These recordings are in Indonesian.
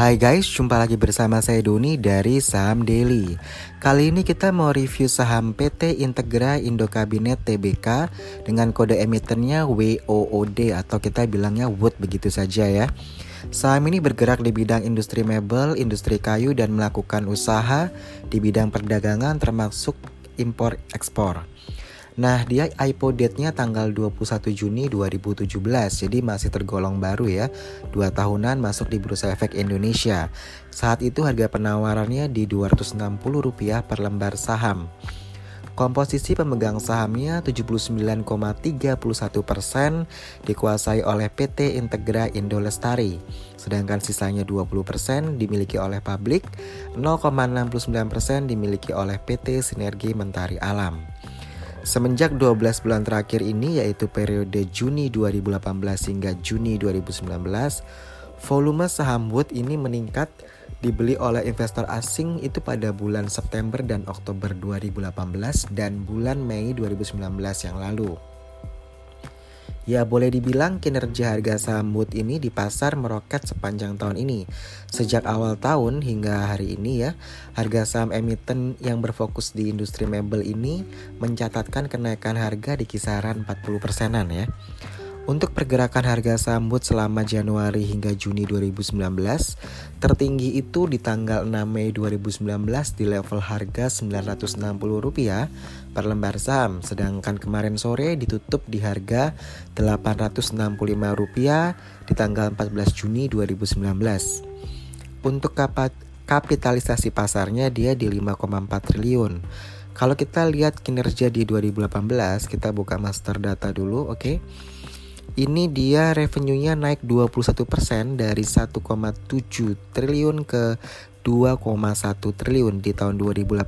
Hai guys, jumpa lagi bersama saya Doni dari Saham Daily. Kali ini kita mau review saham PT Integra Indo Kabinet Tbk dengan kode emitennya WOOD atau kita bilangnya WOOD begitu saja ya. Saham ini bergerak di bidang industri mebel, industri kayu dan melakukan usaha di bidang perdagangan termasuk impor ekspor. Nah, dia IPO date-nya tanggal 21 Juni 2017, jadi masih tergolong baru ya. Dua tahunan masuk di Bursa Efek Indonesia. Saat itu harga penawarannya di Rp260 per lembar saham. Komposisi pemegang sahamnya 79,31 persen dikuasai oleh PT Integra Indo Lestari, sedangkan sisanya 20 persen dimiliki oleh publik, 0,69 persen dimiliki oleh PT Sinergi Mentari Alam. Semenjak 12 bulan terakhir ini yaitu periode Juni 2018 hingga Juni 2019, volume saham Wood ini meningkat dibeli oleh investor asing itu pada bulan September dan Oktober 2018 dan bulan Mei 2019 yang lalu. Ya boleh dibilang kinerja harga saham Wood ini di pasar meroket sepanjang tahun ini. Sejak awal tahun hingga hari ini ya, harga saham emiten yang berfokus di industri mebel ini mencatatkan kenaikan harga di kisaran 40 persenan ya. Untuk pergerakan harga sambut selama Januari hingga Juni 2019, tertinggi itu di tanggal 6 Mei 2019 di level harga Rp960 per lembar saham, sedangkan kemarin sore ditutup di harga Rp865 di tanggal 14 Juni 2019. Untuk kapitalisasi pasarnya dia di 5,4 triliun. Kalau kita lihat kinerja di 2018, kita buka master data dulu, oke. Okay? Ini dia revenue-nya naik 21% dari 1,7 triliun ke 2,1 triliun di tahun 2018.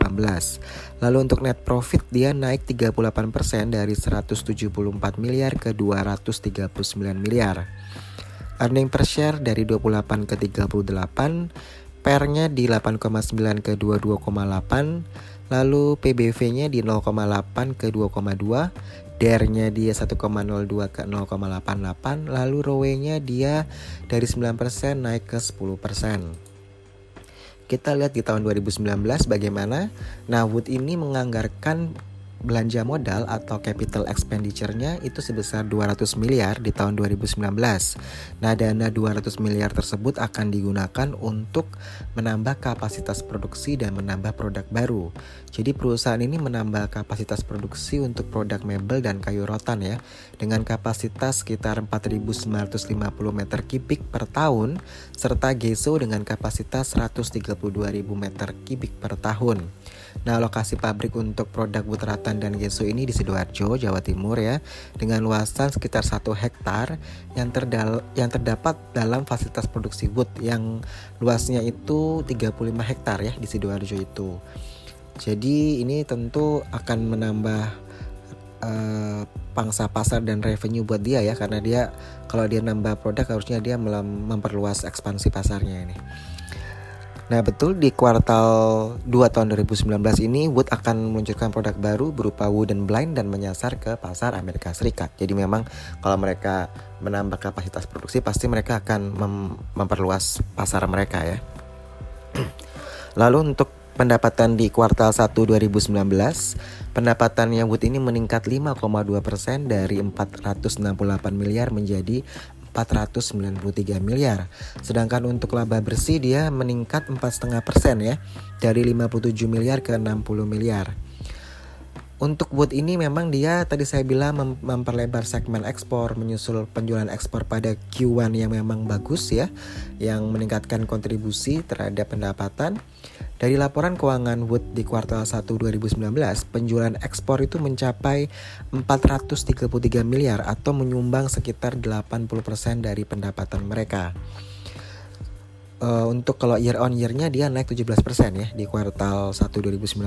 Lalu untuk net profit dia naik 38% dari 174 miliar ke 239 miliar. Earning per share dari 28 ke 38, pernya di 8,9 ke 22,8, lalu PBV-nya di 0,8 ke 2,2 DER-nya dia 1,02 ke 0,88 lalu ROE-nya dia dari 9% naik ke 10%. Kita lihat di tahun 2019 bagaimana Nah Wood ini menganggarkan belanja modal atau capital expenditure-nya itu sebesar 200 miliar di tahun 2019. Nah, dana 200 miliar tersebut akan digunakan untuk menambah kapasitas produksi dan menambah produk baru. Jadi perusahaan ini menambah kapasitas produksi untuk produk mebel dan kayu rotan ya dengan kapasitas sekitar 4.950 meter kubik per tahun serta geso dengan kapasitas 132.000 meter kubik per tahun. Nah, lokasi pabrik untuk produk wood dan geso ini di Sidoarjo, Jawa Timur ya, dengan luasan sekitar 1 hektar yang, terdal yang terdapat dalam fasilitas produksi wood yang luasnya itu 35 hektar ya di Sidoarjo itu. Jadi ini tentu akan menambah uh, pangsa pasar dan revenue buat dia ya karena dia kalau dia nambah produk harusnya dia memperluas ekspansi pasarnya ini. Nah betul di kuartal 2 tahun 2019 ini Wood akan meluncurkan produk baru berupa wooden blind dan menyasar ke pasar Amerika Serikat. Jadi memang kalau mereka menambah kapasitas produksi pasti mereka akan mem memperluas pasar mereka ya. Lalu untuk pendapatan di kuartal 1 2019, pendapatannya Wood ini meningkat 5,2% dari 468 miliar menjadi 493 miliar. Sedangkan untuk laba bersih dia meningkat 4,5% ya, dari 57 miliar ke 60 miliar. Untuk Wood ini memang dia tadi saya bilang mem memperlebar segmen ekspor, menyusul penjualan ekspor pada Q1 yang memang bagus ya, yang meningkatkan kontribusi terhadap pendapatan. Dari laporan keuangan Wood di kuartal 1 2019, penjualan ekspor itu mencapai 433 miliar atau menyumbang sekitar 80% dari pendapatan mereka. Uh, untuk kalau year on year-nya dia naik 17% ya di kuartal 1 2019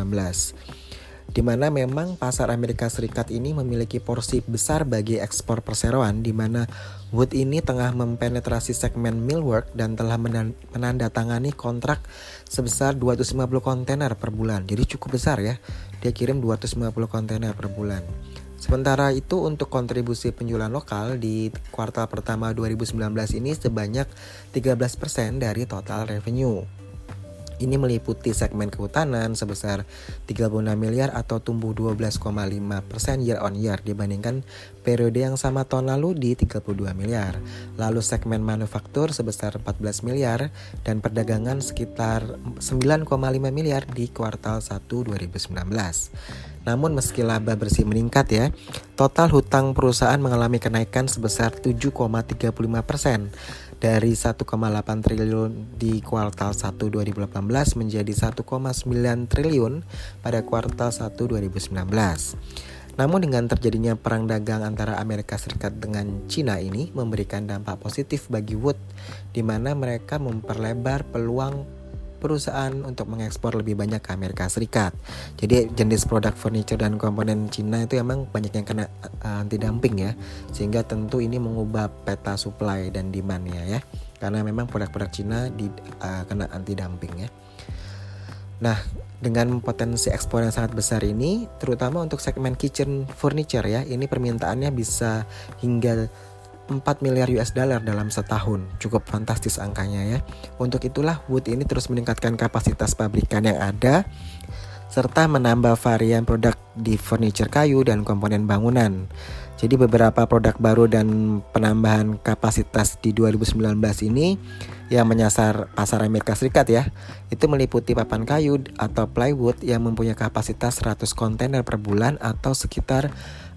di mana memang pasar Amerika Serikat ini memiliki porsi besar bagi ekspor perseroan di mana Wood ini tengah mempenetrasi segmen millwork dan telah menandatangani kontrak sebesar 250 kontainer per bulan. Jadi cukup besar ya. Dia kirim 250 kontainer per bulan. Sementara itu untuk kontribusi penjualan lokal di kuartal pertama 2019 ini sebanyak 13% dari total revenue. Ini meliputi segmen kehutanan sebesar 36 miliar atau tumbuh 12,5% year on year dibandingkan periode yang sama tahun lalu di 32 miliar. Lalu segmen manufaktur sebesar 14 miliar dan perdagangan sekitar 9,5 miliar di kuartal 1 2019. Namun meski laba bersih meningkat ya, total hutang perusahaan mengalami kenaikan sebesar 7,35 persen dari 1,8 triliun di kuartal 1 2018 menjadi 1,9 triliun pada kuartal 1 2019. Namun dengan terjadinya perang dagang antara Amerika Serikat dengan Cina ini memberikan dampak positif bagi Wood di mana mereka memperlebar peluang perusahaan untuk mengekspor lebih banyak ke Amerika Serikat. Jadi jenis produk furniture dan komponen Cina itu emang banyak yang kena uh, anti dumping ya, sehingga tentu ini mengubah peta supply dan demandnya ya, karena memang produk-produk Cina di, uh, kena anti dumping ya. Nah, dengan potensi ekspor yang sangat besar ini, terutama untuk segmen kitchen furniture ya, ini permintaannya bisa hingga 4 miliar US dollar dalam setahun. Cukup fantastis angkanya ya. Untuk itulah Wood ini terus meningkatkan kapasitas pabrikan yang ada serta menambah varian produk di furniture kayu dan komponen bangunan. Jadi beberapa produk baru dan penambahan kapasitas di 2019 ini yang menyasar pasar Amerika Serikat ya. Itu meliputi papan kayu atau plywood yang mempunyai kapasitas 100 kontainer per bulan atau sekitar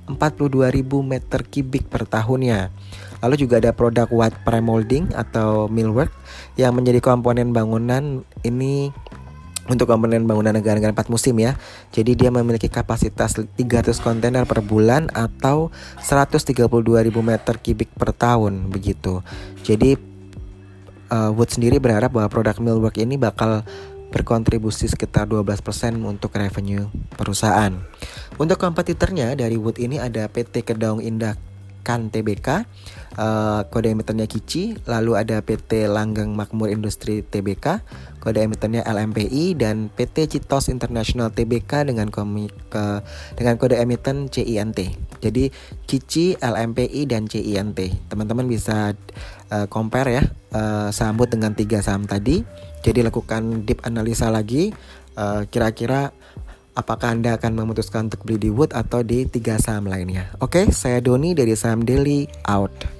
42.000 meter kubik per tahunnya. Lalu juga ada produk white premolding atau millwork yang menjadi komponen bangunan ini untuk komponen bangunan negara-negara empat musim ya. Jadi dia memiliki kapasitas 300 kontainer per bulan atau 132.000 meter kubik per tahun begitu. Jadi uh, Wood sendiri berharap bahwa produk millwork ini bakal berkontribusi sekitar 12% untuk revenue perusahaan. Untuk kompetitornya dari Wood ini ada PT Kedaung Indah Kan TBK, uh, eh, kode emitennya Kici, lalu ada PT Langgang Makmur Industri TBK, kode emitennya LMPI dan PT Citos International TBK dengan komi, ke, dengan kode emiten CINT. Jadi Kici, LMPI dan CINT. Teman-teman bisa uh, compare ya uh, sambut dengan tiga saham tadi. Jadi lakukan deep analisa lagi kira-kira uh, apakah Anda akan memutuskan untuk beli di Wood atau di tiga saham lainnya. Oke, saya Doni dari Saham Daily out.